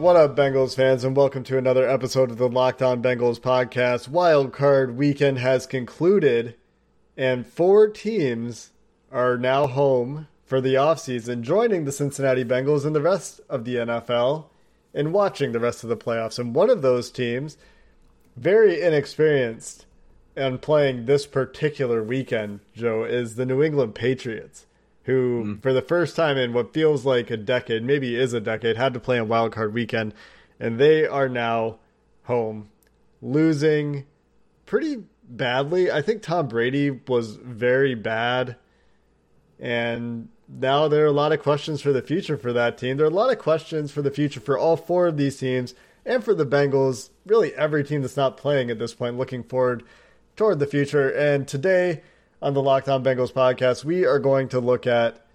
What up, Bengals fans, and welcome to another episode of the Locked On Bengals podcast. Wild Card weekend has concluded, and four teams are now home for the offseason, joining the Cincinnati Bengals and the rest of the NFL and watching the rest of the playoffs. And one of those teams, very inexperienced and playing this particular weekend, Joe, is the New England Patriots, who, hmm. for the first time in what feels like a decade, maybe is a decade, had to play on Wild Card weekend, and they are now home, losing pretty badly. I think Tom Brady was very bad, and now there are a lot of questions for the future for that team. There are a lot of questions for the future for all four of these teams and for the Bengals, really every team that's not playing at this point, looking forward toward the future. And today on the Locked On Bengals podcast, we are going to look at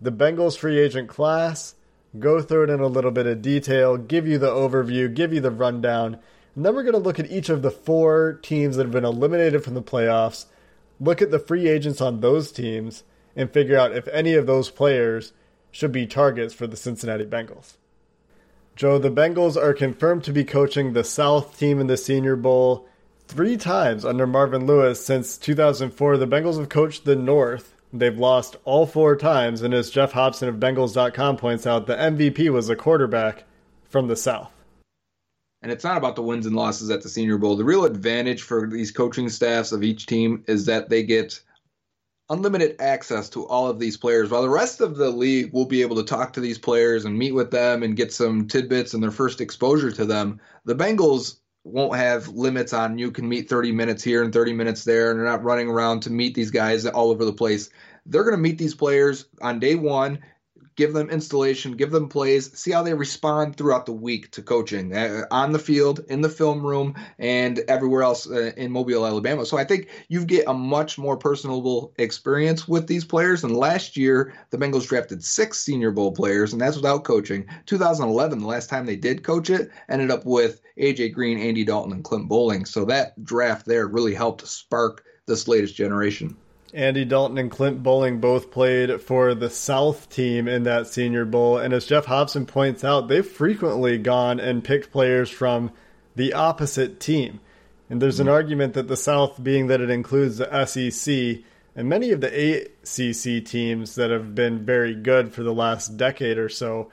the Bengals free agent class, go through it in a little bit of detail, give you the overview, give you the rundown, and then we're going to look at each of the four teams that have been eliminated from the playoffs, look at the free agents on those teams, and figure out if any of those players should be targets for the Cincinnati Bengals. Joe, the Bengals are confirmed to be coaching the South team in the Senior Bowl three times under Marvin Lewis since 2004. The Bengals have coached the North. They've lost all four times, and as Geoff Hobson of Bengals.com points out, the MVP was a quarterback from the South. And it's not about the wins and losses at the Senior Bowl. The real advantage for these coaching staffs of each team is that they get unlimited access to all of these players, while the rest of the league will be able to talk to these players and meet with them and get some tidbits and their first exposure to them. The Bengals won't have limits on you can meet 30 minutes here and 30 minutes there, and they're not running around to meet these guys all over the place. They're going to meet these players on day one, give them installation, give them plays, see how they respond throughout the week to coaching uh, on the field, in the film room, and everywhere else uh, in Mobile, Alabama. So I think you get a much more personable experience with these players. And last year, the Bengals drafted six Senior Bowl players, and that's without coaching. 2011, the last time they did coach it, ended up with AJ Green, Andy Dalton, and Clint Boling. So that draft there really helped spark this latest generation. Andy Dalton and Clint Boling both played for the South team in that Senior Bowl. And as Geoff Hobson points out, they've frequently gone and picked players from the opposite team. And there's an hmm. argument that the South, being that it includes the SEC and many of the ACC teams that have been very good for the last decade or so,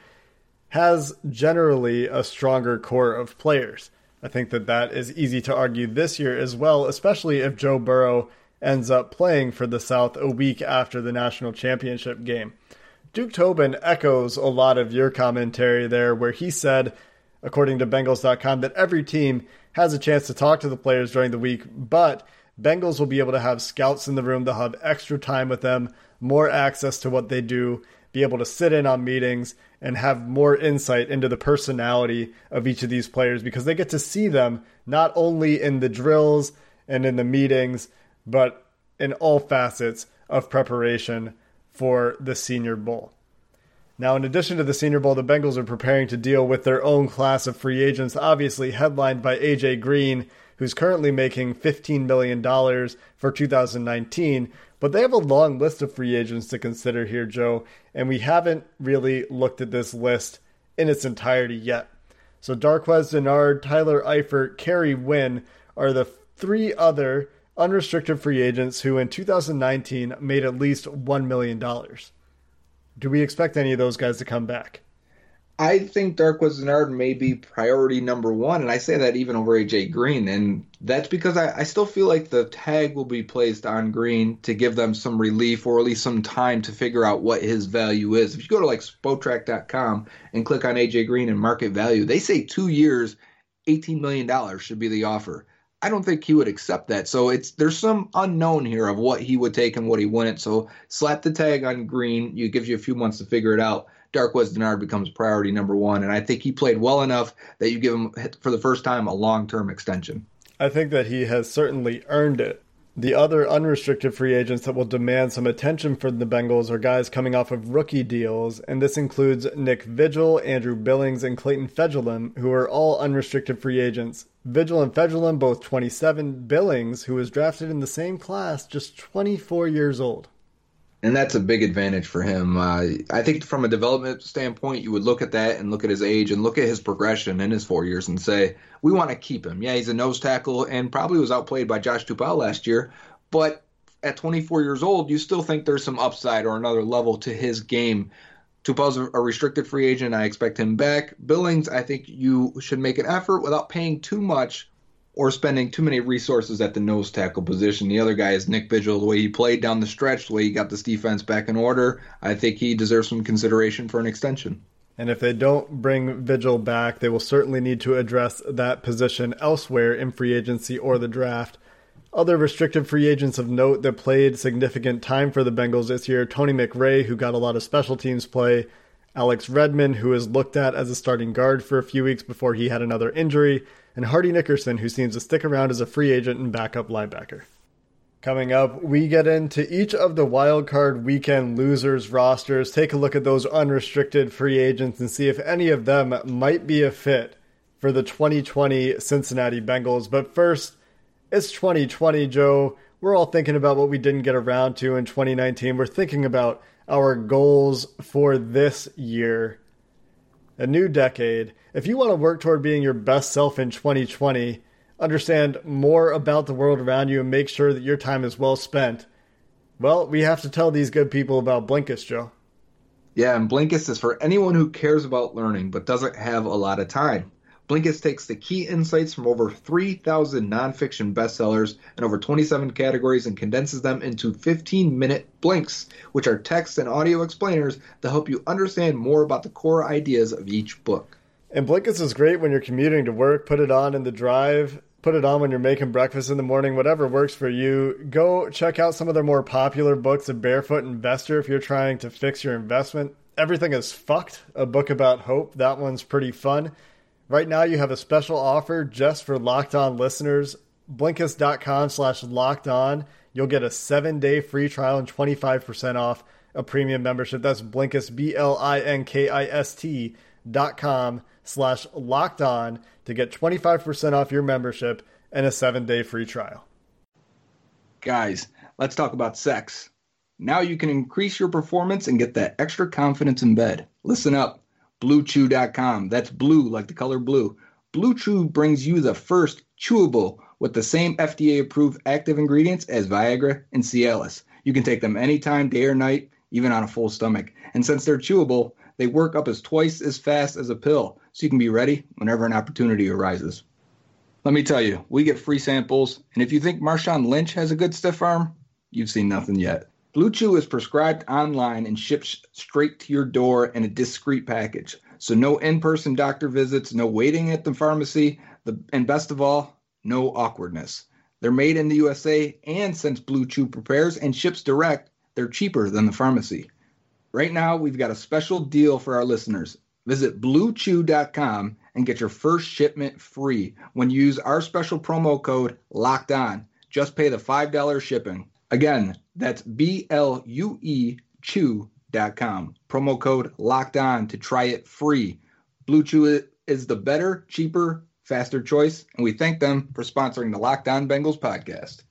has generally a stronger core of players. I think that that is easy to argue this year as well, especially if Joe Burrow ends up playing for the South a week after the national championship game. Duke Tobin echoes a lot of your commentary there, where he said, according to Bengals.com, that every team has a chance to talk to the players during the week, but Bengals will be able to have scouts in the room. They'll have extra time with them, more access to what they do, be able to sit in on meetings, and have more insight into the personality of each of these players because they get to see them not only in the drills and in the meetings, but in all facets of preparation for the Senior Bowl. Now, in addition to the Senior Bowl, the Bengals are preparing to deal with their own class of free agents, obviously headlined by AJ Green, who's currently making $15 million for 2019. But they have a long list of free agents to consider here, Joe, and we haven't really looked at this list in its entirety yet. So Darqueze Dennard, Tyler Eifert, Kerry Wynn are the three other unrestricted free agents who in 2019 made at least $1 million. Do we expect any of those guys to come back? I think Darqueze Dennard may be priority number one, and I say that even over AJ Green, and that's because I, I, still feel like the tag will be placed on Green to give them some relief or at least some time to figure out what his value is. If you go to like Spotrac.com and click on AJ Green and market value, they say two years, $18 million should be the offer. I don't think he would accept that. So it's there's some unknown here of what he would take and what he wouldn't. So slap the tag on Green. It gives you a few months to figure it out. Darqueze Dennard becomes priority number one, and I think he played well enough that you give him for the first time a long term extension. I think that he has certainly earned it. The other unrestricted free agents that will demand some attention from the Bengals are guys coming off of rookie deals, and this includes Nick Vigil, Andrew Billings, and Clayton Fejedelem, who are all unrestricted free agents. Vigil and Fejedelem, both 27. Billings, who was drafted in the same class, just 24 years old and that's a big advantage for him. Uh, I think from a development standpoint, you would look at that and look at his age and look at his progression in his four years and say, we want to keep him. Yeah, he's a nose tackle and probably was outplayed by Josh Tupou last year, but at 24 years old, you still think there's some upside or another level to his game. Tupou's a restricted free agent. I expect him back. Billings, I think you should make an effort without paying too much or spending too many resources at the nose tackle position. The other guy is Nick Vigil. The way he played down the stretch, the way he got this defense back in order, I think he deserves some consideration for an extension. And if they don't bring Vigil back, they will certainly need to address that position elsewhere in free agency or the draft. Other restricted free agents of note that played significant time for the Bengals this year Tony McRae, who got a lot of special teams play, Alex Redmond, who was looked at as a starting guard for a few weeks before he had another injury, and Hardy Nickerson, who seems to stick around as a free agent and backup linebacker. Coming up, we get into each of the wildcard weekend losers rosters, take a look at those unrestricted free agents, and see if any of them might be a fit for the 2020 Cincinnati Bengals. But first, it's 2020, Joe. We're all thinking about what we didn't get around to in 2019. We're thinking about our goals for this year, a new decade. If you want to work toward being your best self in 2020, understand more about the world around you, and make sure that your time is well spent, well, we have to tell these good people about Blinkist, Joe. Yeah, and Blinkist is for anyone who cares about learning but doesn't have a lot of time. Blinkist takes the key insights from over 3,000 nonfiction bestsellers and over 27 categories and condenses them into 15 minute blinks, which are text and audio explainers that help you understand more about the core ideas of each book. And Blinkist is great when you're commuting to work. Put it on in the drive. Put it on when you're making breakfast in the morning, whatever works for you. Go check out some of their more popular books, A Barefoot Investor, if you're trying to fix your investment. Everything is Fucked, a book about hope. That one's pretty fun. Right now, you have a special offer just for Locked On listeners. Blinkist.com slash locked on. You'll get a seven day free trial and 25% off a premium membership. That's Blinkist, B L I N K I S T dot com slash locked on to get 25% off your membership and a seven day free trial. Guys, let's talk about sex. Now you can increase your performance and get that extra confidence in bed. Listen up BlueChew.com. That's blue like the color blue. Blue Chew brings you the first chewable with the same FDA approved active ingredients as Viagra and Cialis. You can take them anytime, day or night, even on a full stomach. And since they're chewable, they work up as twice as fast as a pill, so you can be ready whenever an opportunity arises. Let me tell you, we get free samples, and if you think Marshawn Lynch has a good stiff arm, you've seen nothing yet. Blue Chew is prescribed online and ships straight to your door in a discreet package. So no in-person doctor visits, no waiting at the pharmacy, the, and best of all, no awkwardness. They're made in the USA, and since Blue Chew prepares and ships direct, they're cheaper than the pharmacy. Right now, we've got a special deal for our listeners. Visit bluechew.com and get your first shipment free when you use our special promo code LOCKED ON. Just pay the $5 shipping. Again, that's B L U E Chew.com. Promo code locked on to try it free. Blue Chew is the better, cheaper, faster choice, and we thank them for sponsoring the Locked On Bengals podcast.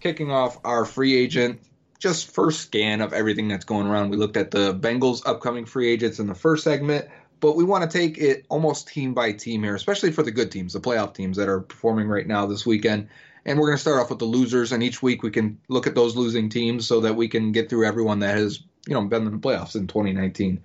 Kicking off our free agent, just first scan of everything that's going around. We looked at the Bengals' upcoming free agents in the first segment, but we want to take it almost team by team here, especially for the good teams, the playoff teams that are performing right now this weekend and we're going to start off with the losers, and each week we can look at those losing teams so that we can get through everyone that has, you know, been in the playoffs in 2019,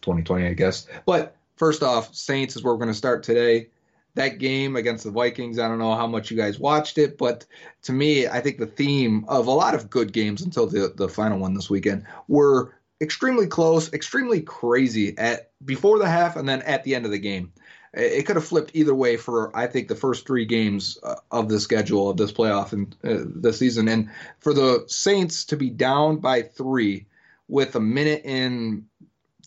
2020, I guess. But first off, Saints is where we're going to start today. That game against the Vikings, I don't know how much you guys watched it, but to me, I think the theme of a lot of good games until the, the final one this weekend were extremely close, extremely crazy at before the half and then at the end of the game it could have flipped either way for I think the first three games uh, of the schedule of this playoff and uh, the season. And for the Saints to be down by three with a minute in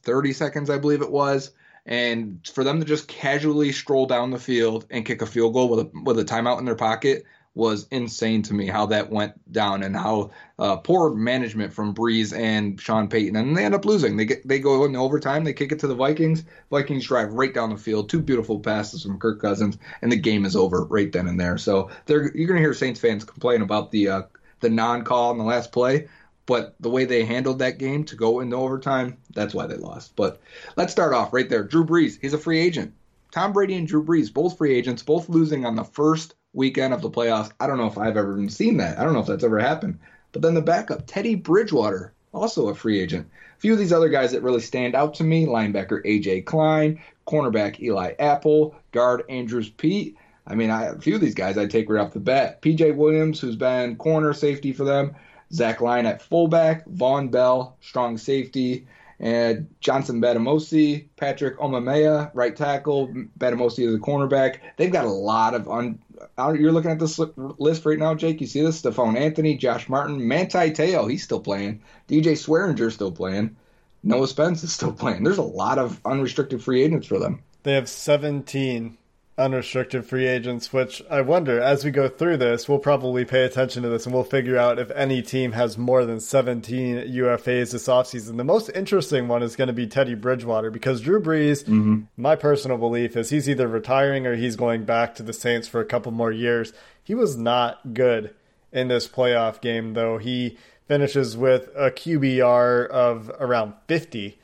30 seconds, I believe it was, and for them to just casually stroll down the field and kick a field goal with a, with a timeout in their pocket was insane to me how that went down and how uh, poor management from Brees and Sean Payton, and they end up losing. They get they go in overtime, they kick it to the Vikings. Vikings drive right down the field, two beautiful passes from Kirk Cousins, and the game is over right then and there. So you're going to hear Saints fans complain about the uh, the non-call in the last play, but the way they handled that game to go into overtime, that's why they lost. But let's start off right there. Drew Brees, he's a free agent. Tom Brady and Drew Brees, both free agents, both losing on the first weekend of the playoffs. I don't know if I've ever seen that. I don't know if that's ever happened. But then the backup, Teddy Bridgewater, also a free agent. A few of these other guys that really stand out to me linebacker A.J. Klein, cornerback Eli Apple, guard Andrus Peat. I mean, I, a few of these guys I'd take right off the bat. P.J. Williams, who's been corner safety for them, Zach Line at fullback, Vonn Bell, strong safety, and Johnson Bademosi, Patrick Omameh, right tackle, Bademosi is a cornerback. They've got a lot of un. You're looking at this list right now, Jake. You see this? Stephone Anthony, Josh Martin, Manti Te'o, he's still playing. DJ Swearinger still playing. Noah Spence is still playing. There's a lot of unrestricted free agents for them. They have 17 unrestricted free agents, which I wonder, as we go through this, we'll probably pay attention to this and we'll figure out if any team has more than 17 UFAs this offseason. The most interesting one is going to be Teddy Bridgewater because Drew Brees, mm-hmm. my personal belief is he's either retiring or he's going back to the Saints for a couple more years. He was not good in this playoff game, though. He finishes with a QBR of around 50.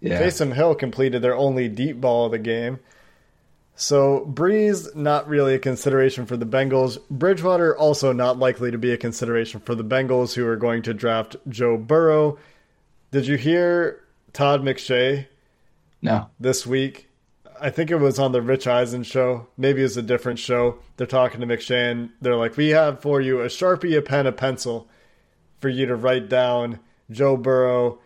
Yeah. Taysom Hill completed their only deep ball of the game. So Brees not really a consideration for the Bengals. Bridgewater also not likely to be a consideration for the Bengals, who are going to draft Joe Burrow. Did you hear Todd McShay? No. This week, I think it was on the Rich Eisen show. Maybe it's a different show. They're talking to McShay, and they're like, "We have for you a sharpie, a pen, a pencil, for you to write down Joe Burrow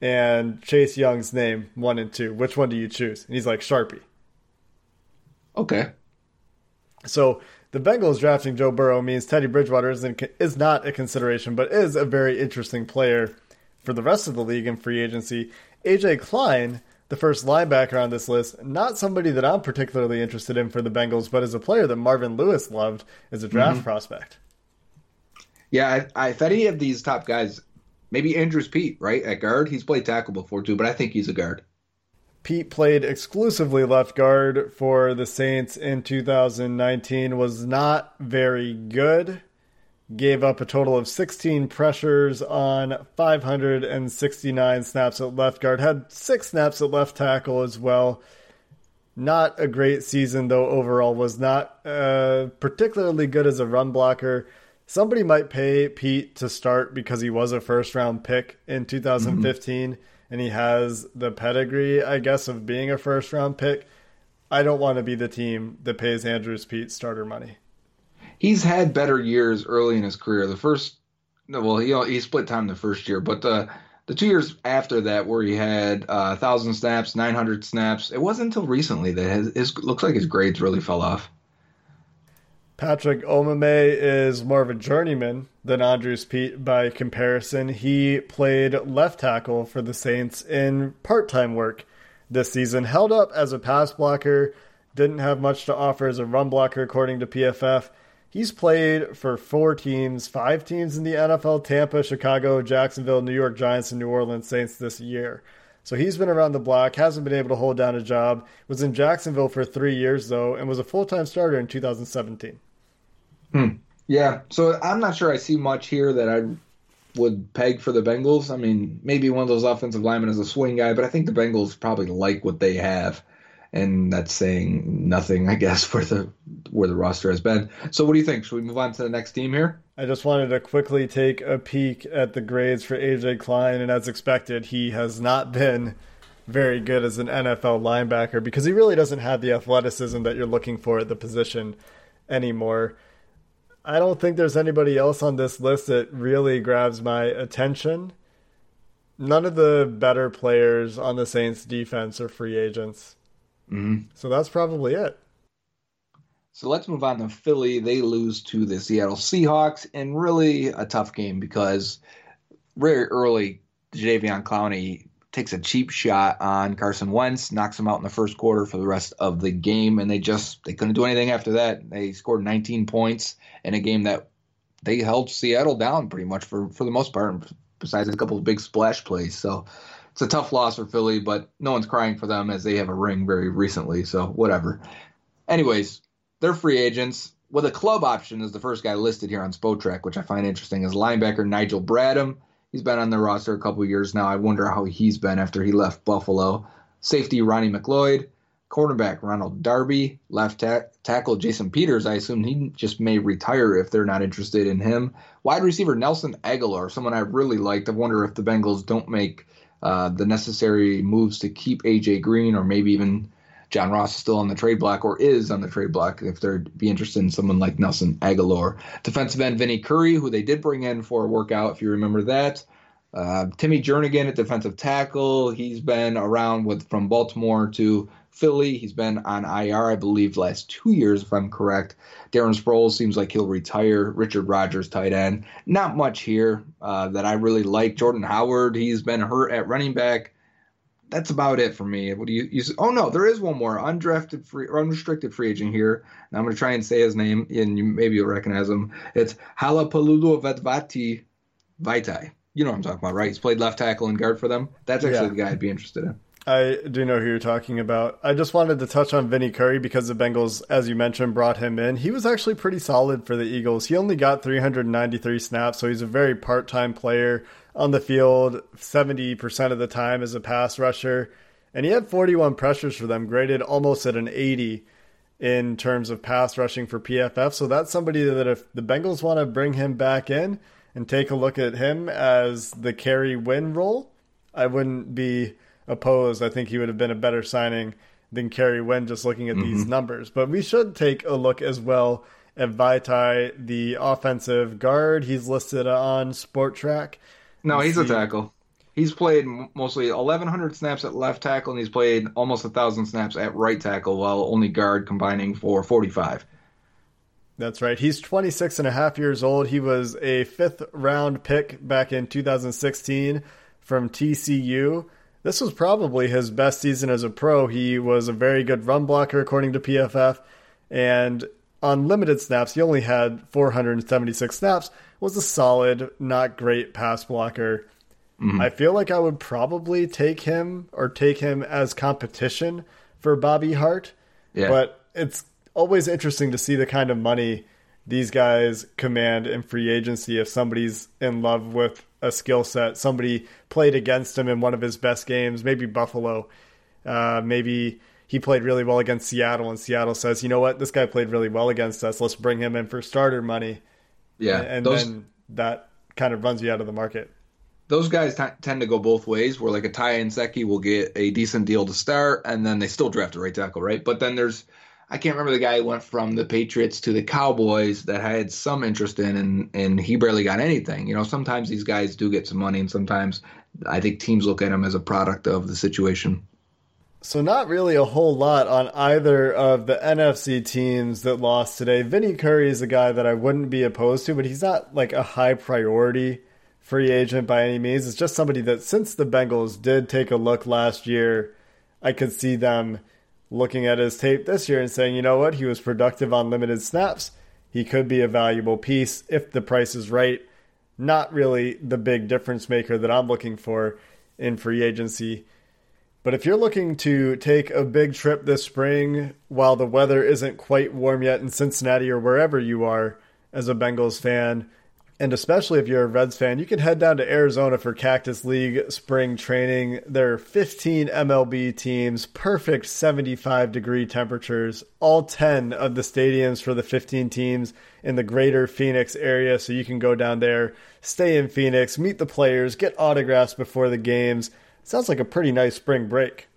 and Chase Young's name, one and two. Which one do you choose?" And he's like, "Sharpie." Okay. So the Bengals drafting Joe Burrow means Teddy Bridgewater is, in, is not a consideration, but is a very interesting player for the rest of the league in free agency. AJ Klein, the first linebacker on this list, not somebody that I'm particularly interested in for the Bengals, but is a player that Marvin Lewis loved as a draft mm-hmm. prospect. Yeah, I, I, if any of these top guys, maybe Andrus Peat, right at guard, he's played tackle before too, but I think he's a guard. Peat played exclusively left guard for the Saints in 2019, was not very good. Gave up a total of 16 pressures on 569 snaps at left guard. Had six snaps at left tackle as well. Not a great season, though, overall. Was not uh, particularly good as a run blocker. Somebody might pay Peat to start because he was a first round pick in 2015. Mm-hmm and he has the pedigree, I guess, of being a first round pick, I don't want to be the team that pays Andrus Peat starter money. He's had better years early in his career. The first, well, he he split time the first year, but the the two years after that, where he had uh, thousand snaps, nine hundred snaps, it wasn't until recently that his, his looks like his grades really fell off. Patrick Omameh is more of a journeyman than Andrus Peat by comparison. He played left tackle for the Saints in part time work this season, held up as a pass blocker, didn't have much to offer as a run blocker, according to PFF. He's played for four teams, five teams in the NFL Tampa, Chicago, Jacksonville, New York Giants, and New Orleans Saints this year. So he's been around the block, hasn't been able to hold down a job, was in Jacksonville for three years, though, and was a full time starter in 2017. Hmm. Yeah. So I'm not sure I see much here that I would peg for the Bengals. I mean, maybe one of those offensive linemen is a swing guy, but I think the Bengals probably like what they have. and that's saying nothing, I guess, for the where the roster has been. So, what do you think? Should we move on to the next team here? I just wanted to quickly take a peek at the grades for AJ Klein, and as expected, he has not been very good as an NFL linebacker because he really doesn't have the athleticism that you're looking for at the position anymore. I don't think there's anybody else on this list that really grabs my attention. None of the better players on the Saints defense are free agents. Mm-hmm. So that's probably it. So let's move on to Philly. They lose to the Seattle Seahawks in really a tough game because very early, Jadeveon Clowney takes a cheap shot on Carson Wentz, knocks him out in the first quarter for the rest of the game, and they just they couldn't do anything after that. They scored 19 points in a game that they held Seattle down pretty much for for the most part, besides a couple of big splash plays. So it's a tough loss for Philly, but no one's crying for them as they have a ring very recently. So whatever. Anyways, they're free agents. With a club option is the first guy listed here on Spotrac, which I find interesting, is linebacker Nigel Bradham. He's been on the roster a couple years now. I wonder how he's been after he left Buffalo. Safety Rodney McLeod, cornerback Ronald Darby, left ta- tackle Jason Peters. I assume he just may retire if they're not interested in him. Wide receiver Nelson Agholor, someone I really liked. I wonder if the Bengals don't make uh, the necessary moves to keep AJ Green or maybe even John Ross is still on the trade block or is on the trade block if they'd be interested in someone like Nelson Agholor. Defensive end Vinny Curry, who they did bring in for a workout, if you remember that. Uh, Timmy Jernigan at defensive tackle. He's been around with from Baltimore to Philly. He's been on IR, I believe, last two years, if I'm correct. Darren Sproles seems like he'll retire. Richard Rogers, tight end. Not much here uh, that I really like. Jordan Howard, he's been hurt at running back that's about it for me. What do you, you? Oh no, there is one more undrafted free or unrestricted free agent here. And I'm going to try and say his name, and you maybe you'll recognize him. It's Halapalulu Vetvati Vaitai. You know what I'm talking about, right? He's played left tackle and guard for them. That's actually Yeah. the guy I'd be interested in. I do know who you're talking about. I just wanted to touch on Vinny Curry because the Bengals, as you mentioned, brought him in. He was actually pretty solid for the Eagles. He only got 393 snaps, so he's a very part time player on the field 70% of the time as a pass rusher. And he had 41 pressures for them, graded almost at an 80 in terms of pass rushing for PFF. So that's somebody that if the Bengals want to bring him back in and take a look at him as the Kerry Wynn role, I wouldn't be opposed. I think he would have been a better signing than Kerry Wynn just looking at these mm-hmm. numbers. But we should take a look as well at Vaitai, the offensive guard. He's listed on Spotrac. No, he's a tackle. He's played mostly 1,100 snaps at left tackle, and he's played almost 1,000 snaps at right tackle, while only guard combining for 45. That's right. He's 26 and a half years old. He was a fifth round pick back in 2016 from TCU. This was probably his best season as a pro. He was a very good run blocker, according to PFF. And on limited snaps, he only had 476 snaps, was a solid, not great pass blocker. Mm-hmm. I feel like I would probably take him or take him as competition for Bobby Hart. Yeah. But it's always interesting to see the kind of money these guys command in free agency if somebody's in love with a skill set. Somebody played against him in one of his best games, maybe Buffalo. Uh, maybe he played really well against Seattle, and Seattle says, you know what, this guy played really well against us. Let's bring him in for starter money. Yeah, And those then that kind of runs you out of the market. those guys t- tend to go both ways. Where like a Ty and Seki will get a decent deal to start, and then they still draft a right tackle, right? But then there's I can't remember the guy who went from the Patriots to the Cowboys that I had some interest in, and and he barely got anything. You know, sometimes these guys do get some money, and sometimes I think teams look at him as a product of the situation. So not really a whole lot on either of the NFC teams that lost today. Vinny Curry is a guy that I wouldn't be opposed to, but he's not like a high priority free agent by any means. It's just somebody that since the Bengals did take a look last year, I could see them looking at his tape this year and saying, you know what, he was productive on limited snaps. He could be a valuable piece if the price is right. Not really the big difference maker that I'm looking for in free agency. But if you're looking to take a big trip this spring while the weather isn't quite warm yet in Cincinnati or wherever you are as a Bengals fan, And especially if you're a Reds fan, you can head down to Arizona for Cactus League spring training. There are 15 MLB teams, perfect 75 degree temperatures, all 10 of the stadiums for the 15 teams in the greater Phoenix area. So you can go down there, stay in Phoenix, meet the players, get autographs before the games. Sounds like a pretty nice spring break.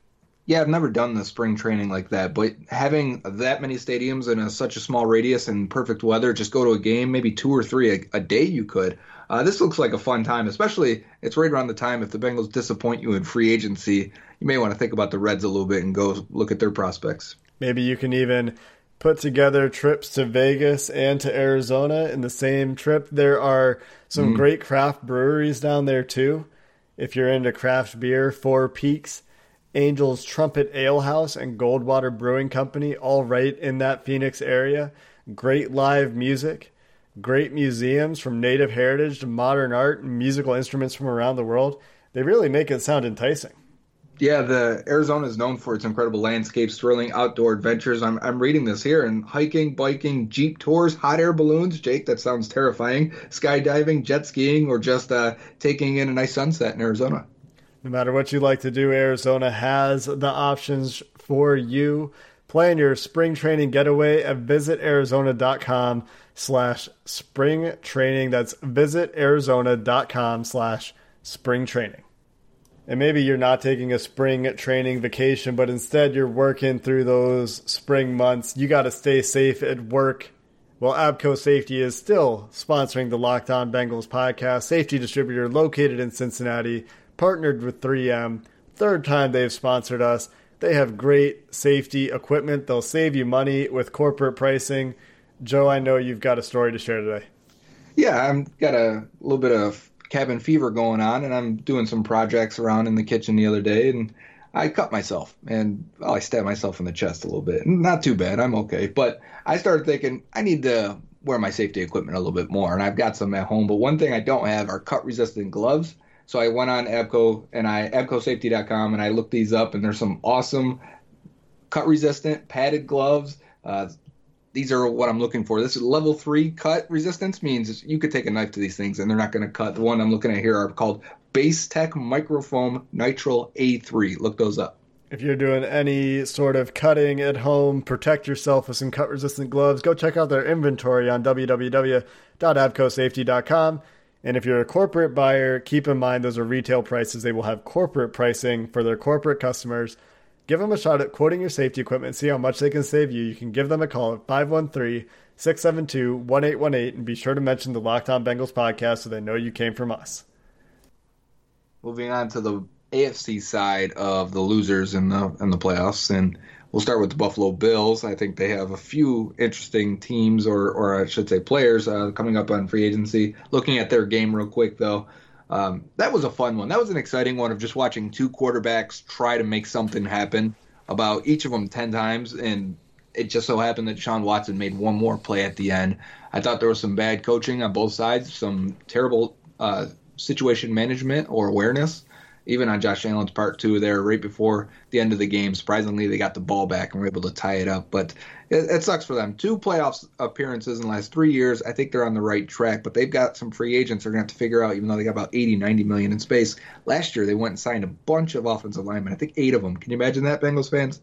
Yeah, I've never done the spring training like that, but having that many stadiums in a, such a small radius and perfect weather, just go to a game, maybe two or three a, a day you could. Uh, this looks like a fun time, especially it's right around the time if the Bengals disappoint you in free agency, you may want to think about the Reds a little bit and go look at their prospects. Maybe you can even put together trips to Vegas and to Arizona in the same trip. There are some great craft breweries down there too. If you're into craft beer, Four Peaks, Angel's Trumpet Ale House, and Goldwater Brewing Company, all right in that Phoenix area. Great live music, great museums from native heritage to modern art and musical instruments from around the world. They really make it sound enticing. Yeah, the Arizona is known for its incredible landscapes, thrilling outdoor adventures. I'm I'm reading this here and hiking, biking, jeep tours, hot air balloons. Jake, that sounds terrifying. Skydiving, jet skiing, or just uh, taking in a nice sunset in Arizona. No matter what you like to do, Arizona has the options for you. Plan your spring training getaway at visitarizona.com slash spring training. That's visitarizona.com slash spring training. And maybe you're not taking a spring training vacation, but instead you're working through those spring months. You got to stay safe at work. Well, Abco Safety is still sponsoring the Locked On Bengals podcast, safety distributor located in Cincinnati, partnered with 3M. Third time they've sponsored us. They have great safety equipment. They'll save you money with corporate pricing. Joe, I know you've got a story to share today. Yeah, I've got a little bit of cabin fever going on, and I'm doing some projects around in the kitchen the other day, and I cut myself, and well, I stabbed myself in the chest a little bit. Not too bad, I'm okay. But I started thinking I need to wear my safety equipment a little bit more, and I've got some at home. But one thing I don't have are cut-resistant gloves. So I went on Abco and I abcosafety.com and I looked these up, and there's some awesome cut-resistant padded gloves. Uh, these are what I'm looking for. This is level three cut resistance means you could take a knife to these things and they're not going to cut. The one I'm looking at here are called Base Tech Microfoam Nitrile A3. Look those up. If you're doing any sort of cutting at home, protect yourself with some cut resistant gloves. Go check out their inventory on www.abcosafety.com. And if you're a corporate buyer, keep in mind those are retail prices. They will have corporate pricing for their corporate customers. Give them a shot at quoting your safety equipment, see how much they can save you. You can give them a call at 513 672 1818 and be sure to mention the Locked On Bengals podcast so they know you came from us. Moving on to the AFC side of the losers in the in the playoffs, and we'll start with the Buffalo Bills. I think they have a few interesting teams, or or I should say players, uh, coming up on free agency. Looking at their game real quick though, um, that was a fun one. That was an exciting one of just watching two quarterbacks try to make something happen. About each of them ten times, and it just so happened that Deshaun Watson made one more play at the end. I thought there was some bad coaching on both sides, some terrible uh, situation management or awareness, even on Josh Allen's part too. There, right before the end of the game, surprisingly they got the ball back and were able to tie it up. But it, it sucks for them. Two playoffs appearances in the last three years. I think they're on the right track, but they've got some free agents they're going to have to figure out. Even though they got about 80, 90 million in space last year, they went and signed a bunch of offensive linemen. I think eight of them. Can you imagine that, Bengals fans?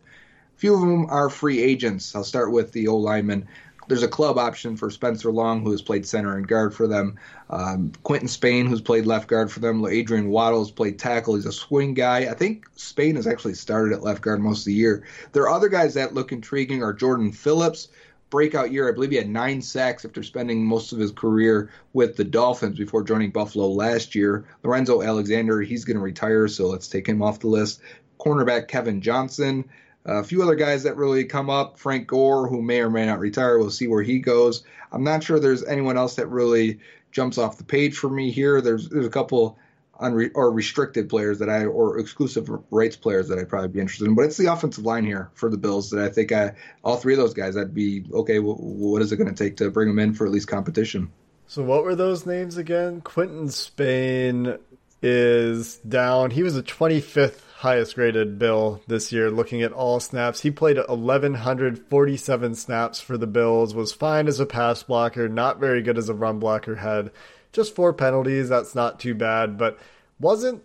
few of them are free agents. I'll start with the O lineman. There's a club option for Spencer Long, who has played center and guard for them. Um, Quinton Spain, who's played left guard for them. Adrian Waddle's played tackle. He's a swing guy. I think Spain has actually started at left guard most of the year. There are other guys that look intriguing. Are Jordan Phillips, breakout year. I believe he had nine sacks after spending most of his career with the Dolphins before joining Buffalo last year. Lorenzo Alexander, he's going to retire, so let's take him off the list. Cornerback Kevin Johnson. A few other guys that really come up. Frank Gore, who may or may not retire. We'll see where he goes. I'm not sure there's anyone else that really jumps off the page for me here. There's there's a couple unre- or restricted players that I or exclusive rights players that I'd probably be interested in. But it's the offensive line here for the Bills that I think I all three of those guys I'd be okay. What is it going to take to bring them in for at least competition? So what were those names again? Quinton Spain is down. He was the 25th highest graded Bill this year looking at all snaps. He played 1147 snaps for the Bills, was fine as a pass blocker, not very good as a run blocker, had just four penalties. That's not too bad, but wasn't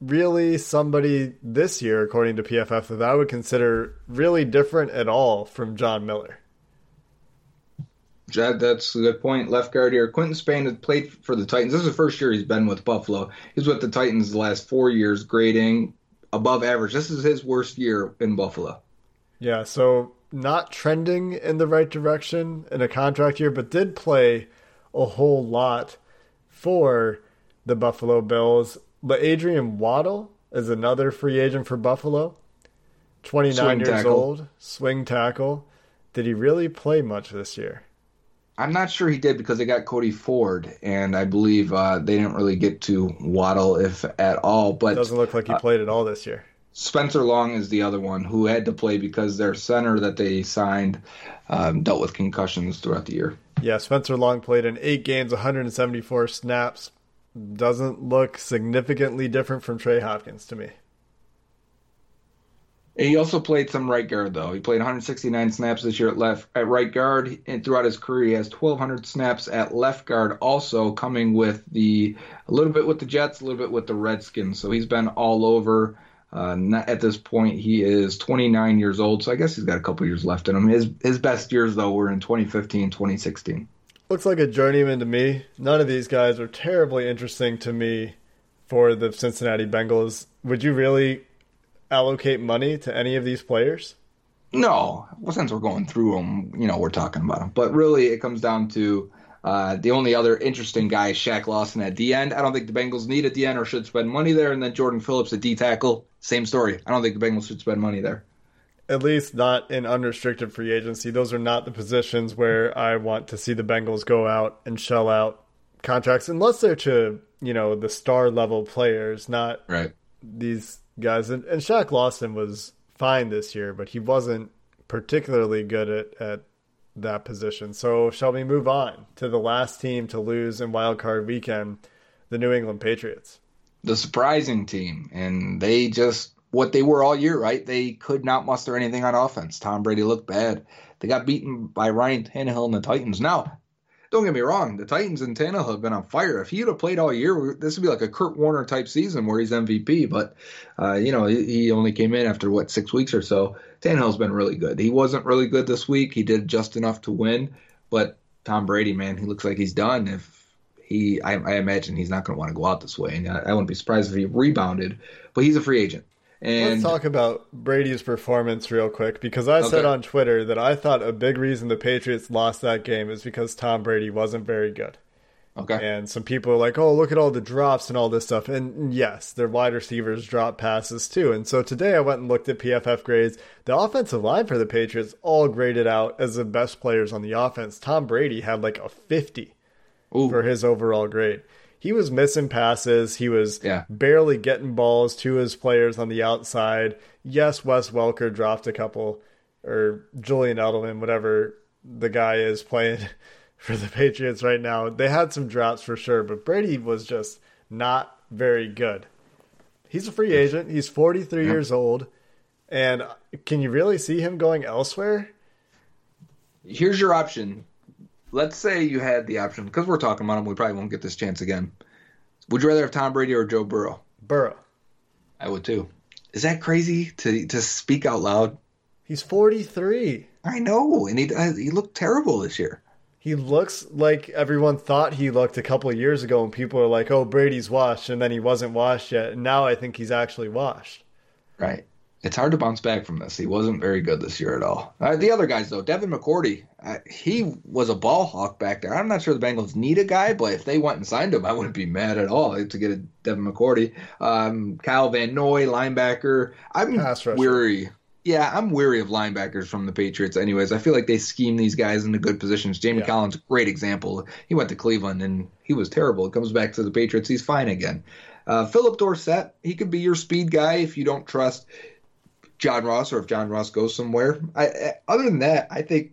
really somebody this year, according to PFF, that I would consider really different at all from John Miller. That, that's a good point. Left guard here. Quinton Spain had played for the Titans. This is the first year he's been with Buffalo. He's with the Titans the last four years, grading above average. This is his worst year in Buffalo. Yeah, so not trending in the right direction in a contract year, but did play a whole lot for the Buffalo Bills. But Adrian Waddle is another free agent for Buffalo. 29 Swing years tackle. old, swing tackle. Did he really play much this year? I'm not sure he did because they got Cody Ford, and I believe uh, they didn't really get to Waddle, if at all. But Doesn't look like he played at all this year. Spencer Long is the other one who had to play because their center that they signed um, dealt with concussions throughout the year. Yeah, Spencer Long played in eight games, 174 snaps. Doesn't look significantly different from Trey Hopkins to me. He also played some right guard though. He played 169 snaps this year at left at right guard, and throughout his career he has 1,200 snaps at left guard. Also coming with the a little bit with the Jets, a little bit with the Redskins. So he's been all over. Uh, at this point, he is 29 years old, so I guess he's got a couple years left in him. His his best years though were in 2015, 2016. Looks like a journeyman to me. None of these guys are terribly interesting to me for the Cincinnati Bengals. Would you really allocate money to any of these players? No, well, since we're going through them, you know, we're talking about them. But really, it comes down to uh, the only other interesting guy is Shaq Lawson at the end. I don't think the Bengals need at the end or should spend money there. And then Jordan Phillips at D tackle, same story. I don't think the Bengals should spend money there. At least not in unrestricted free agency. Those are not the positions where I want to see the Bengals go out and shell out contracts, unless they're to, you know, the star level players, not Right. These guys. And, and Shaq Lawson was fine this year, but he wasn't particularly good at, at that position. So shall we move on to the last team to lose in Wild Card Weekend, the New England Patriots? The surprising team, and they just what they were all year, right? They could not muster anything on offense. Tom Brady looked bad. They got beaten by Ryan Tannehill and the Titans. Now, don't get me wrong, the Titans and Tannehill have been on fire. If he would have played all year, this would be like a Kurt Warner type season where he's MVP. But uh, you know, he, he only came in after what six weeks or so. Tannehill's been really good. He wasn't really good this week. He did just enough to win. But Tom Brady, man, he looks like he's done. If he, I, I imagine he's not going to want to go out this way, and I, I wouldn't be surprised if he rebounded. But he's a free agent. And Let's talk about Brady's performance real quick because I said on Twitter that I thought a big reason the Patriots lost that game is because Tom Brady wasn't very good. okay, And some people are like, oh, look at all the drops and all this stuff. And yes, their wide receivers drop passes too. And so today I went and looked at PFF grades. The offensive line for the Patriots all graded out as the best players on the offense. Tom Brady had like a 50 Ooh. for his overall grade. He was missing passes. He was Yeah. barely getting balls to his players on the outside. Yes, Wes Welker dropped a couple, or Julian Edelman, whatever the guy is playing for the Patriots right now. They had some drops for sure, but Brady was just not very good. He's a free agent. He's 43 years old. And can you really see him going elsewhere? here's your option. Let's say you had the option because we're talking about him. We probably won't get this chance again. Would you rather have Tom Brady or Joe Burrow? Burrow. I would too. Is that crazy to to speak out loud? He's 43. I know, and he uh, he looked terrible this year. He looks like everyone thought he looked a couple of years ago, and people are like, "Oh, Brady's washed," and then he wasn't washed yet. And now I think he's actually washed. Right. It's hard to bounce back from this. He wasn't very good this year at all. Uh, the other guys, though, Devin McCourty, uh, he was a ball hawk back there. I'm not sure the Bengals need a guy, but if they went and signed him, I wouldn't be mad at all to get a Devin McCourty. Um, Kyle Van Noy, linebacker. I'm Pass weary. Yeah, I'm weary of linebackers from the Patriots. Anyways, I feel like they scheme these guys into good positions. Jamie Yeah. Collins, great example. He went to Cleveland and he was terrible. He comes back to the Patriots, he's fine again. Uh, Philip Dorsett, he could be your speed guy if you don't trust John Ross or if John Ross goes somewhere. I, other than that, I think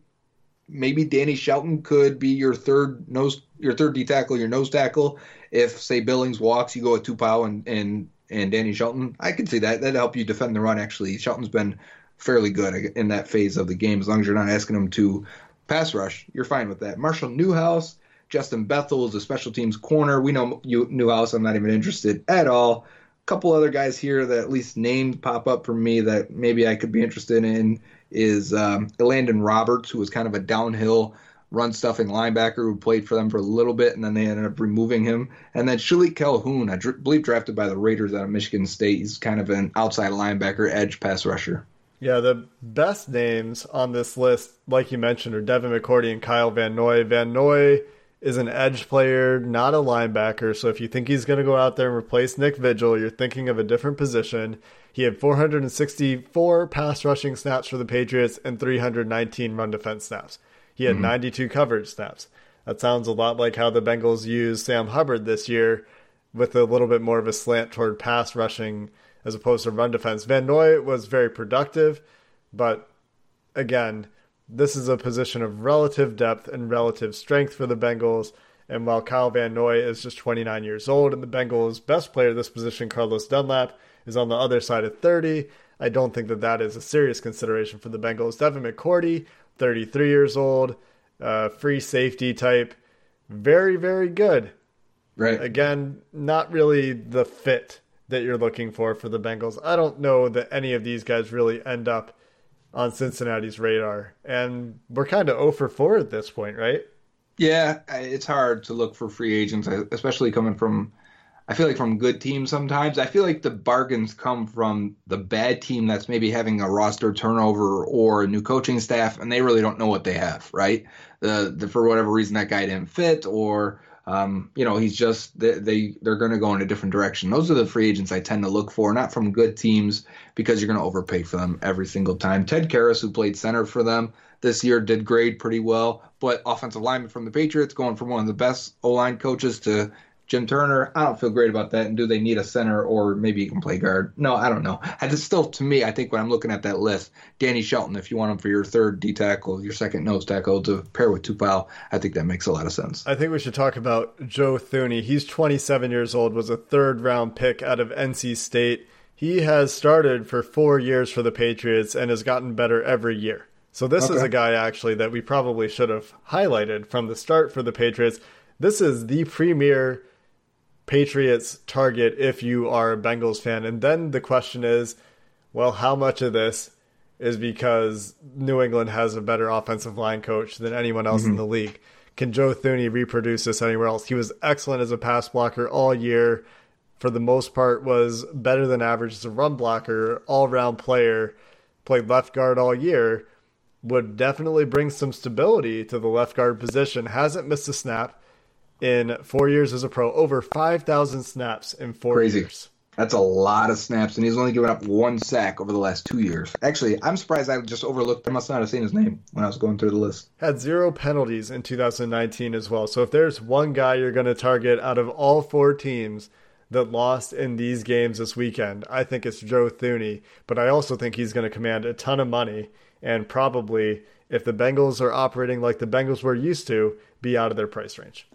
maybe Danny Shelton could be your third nose, your third D tackle, your nose tackle. If say Billings walks, you go with Tupou and and and Danny Shelton. I could see that. That'd help you defend the run. Actually, Shelton's been fairly good in that phase of the game. As long as you're not asking him to pass rush, you're fine with that. Marshall Newhouse, Justin Bethel is a special teams corner. We know you Newhouse. I'm not even interested at all. Couple other guys here that at least names pop up for me that maybe I could be interested in is um, Elandon Roberts, who was kind of a downhill run stuffing linebacker who played for them for a little bit, and then they ended up removing him. And then Shilique Calhoun, I dr- believe drafted by the Raiders out of Michigan State. He's kind of an outside linebacker, edge pass rusher. Yeah, the best names on this list, like you mentioned, are Devin McCourty and Kyle Van Noy. Van Noy is an edge player, not a linebacker. So if you think he's going to go out there and replace Nick Vigil, you're thinking of a different position. He had 464 pass rushing snaps for the Patriots and 319 run defense snaps. He had mm-hmm. 92 coverage snaps. That sounds a lot like how the Bengals used Sam Hubbard this year with a little bit more of a slant toward pass rushing as opposed to run defense. Van Noy was very productive, but again, this is a position of relative depth and relative strength for the Bengals. And while Kyle Van Noy is just 29 years old and the Bengals' best player at this position, Carlos Dunlap, is on the other side of 30, I don't think that that is a serious consideration for the Bengals. Devin McCourty, 33 years old, uh, free safety type, very, very good. Right. Again, not really the fit that you're looking for for the Bengals. I don't know that any of these guys really end up on Cincinnati's radar. And we're kind of 0 for 4 at this point, right? Yeah, it's hard to look for free agents, especially coming from. I feel like from good teams sometimes. I feel like the bargains come from the bad team that's maybe having a roster turnover or a new coaching staff, and they really don't know what they have, right? The, the for whatever reason that guy didn't fit, or um, you know he's just they, they they're going to go in a different direction. Those are the free agents I tend to look for, not from good teams because you're going to overpay for them every single time. Ted Karras, who played center for them this year, did grade pretty well, but offensive lineman from the Patriots, going from one of the best O line coaches to Jim Turner, I don't feel great about that. And do they need a center or maybe he can play guard? No, I don't know. I just still, to me, I think when I'm looking at that list, Danny Shelton, if you want him for your third D tackle, your second nose tackle to pair with Tupou, I think that makes a lot of sense. I think we should talk about Joe Thuney. He's 27 years old, was a third round pick out of NC State. He has started for four years for the Patriots and has gotten better every year. So this Okay. is a guy actually that we probably should have highlighted from the start for the Patriots. This is the premier Patriots target if you are a Bengals fan. And then the question is, well, how much of this is because New England has a better offensive line coach than anyone else in mm-hmm. the league? Can Joe Thuney reproduce this anywhere else? He was excellent as a pass blocker all year. For the most part, was better than average as a run blocker, all round player, played left guard all year would definitely bring some stability to the left guard position. Hasn't missed a snap in four years as a pro. Over 5,000 snaps in four Crazy. years. That's a lot of snaps, and he's only given up one sack over the last two years. Actually, I'm surprised I just overlooked. I must not have seen his name when I was going through the list. Had zero penalties in 2019 as well. So if there's one guy you're going to target out of all four teams that lost in these games this weekend, I think it's Joe Thuney. But I also think he's going to command a ton of money and probably, if the Bengals are operating like the Bengals were used to, be out of their price range.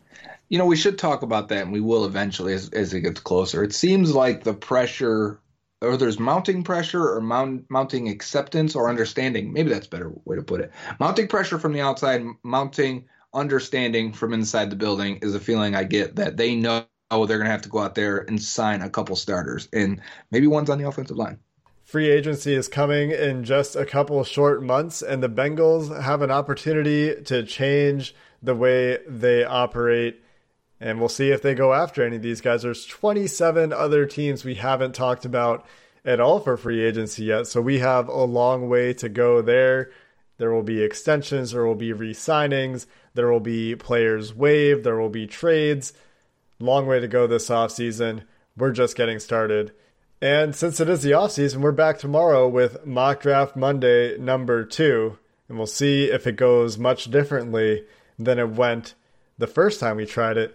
You know, we should talk about that, and we will eventually as, as it gets closer. It seems like the pressure, or there's mounting pressure, or mount, mounting acceptance or understanding. Maybe that's a better way to put it. Mounting pressure from the outside, mounting understanding from inside the building is a feeling I get that they know they're going to have to go out there and sign a couple starters, and maybe one's on the offensive line. Free agency is coming in just a couple short months, and the Bengals have an opportunity to change the way they operate. And we'll see if they go after any of these guys. There's 27 other teams we haven't talked about at all for free agency yet. So we have a long way to go there. There will be extensions, there will be re signings, there will be players waived, there will be trades. Long way to go this offseason. We're just getting started. And since it is the offseason, we're back tomorrow with Mock Draft Monday number two. And we'll see if it goes much differently than it went the first time we tried it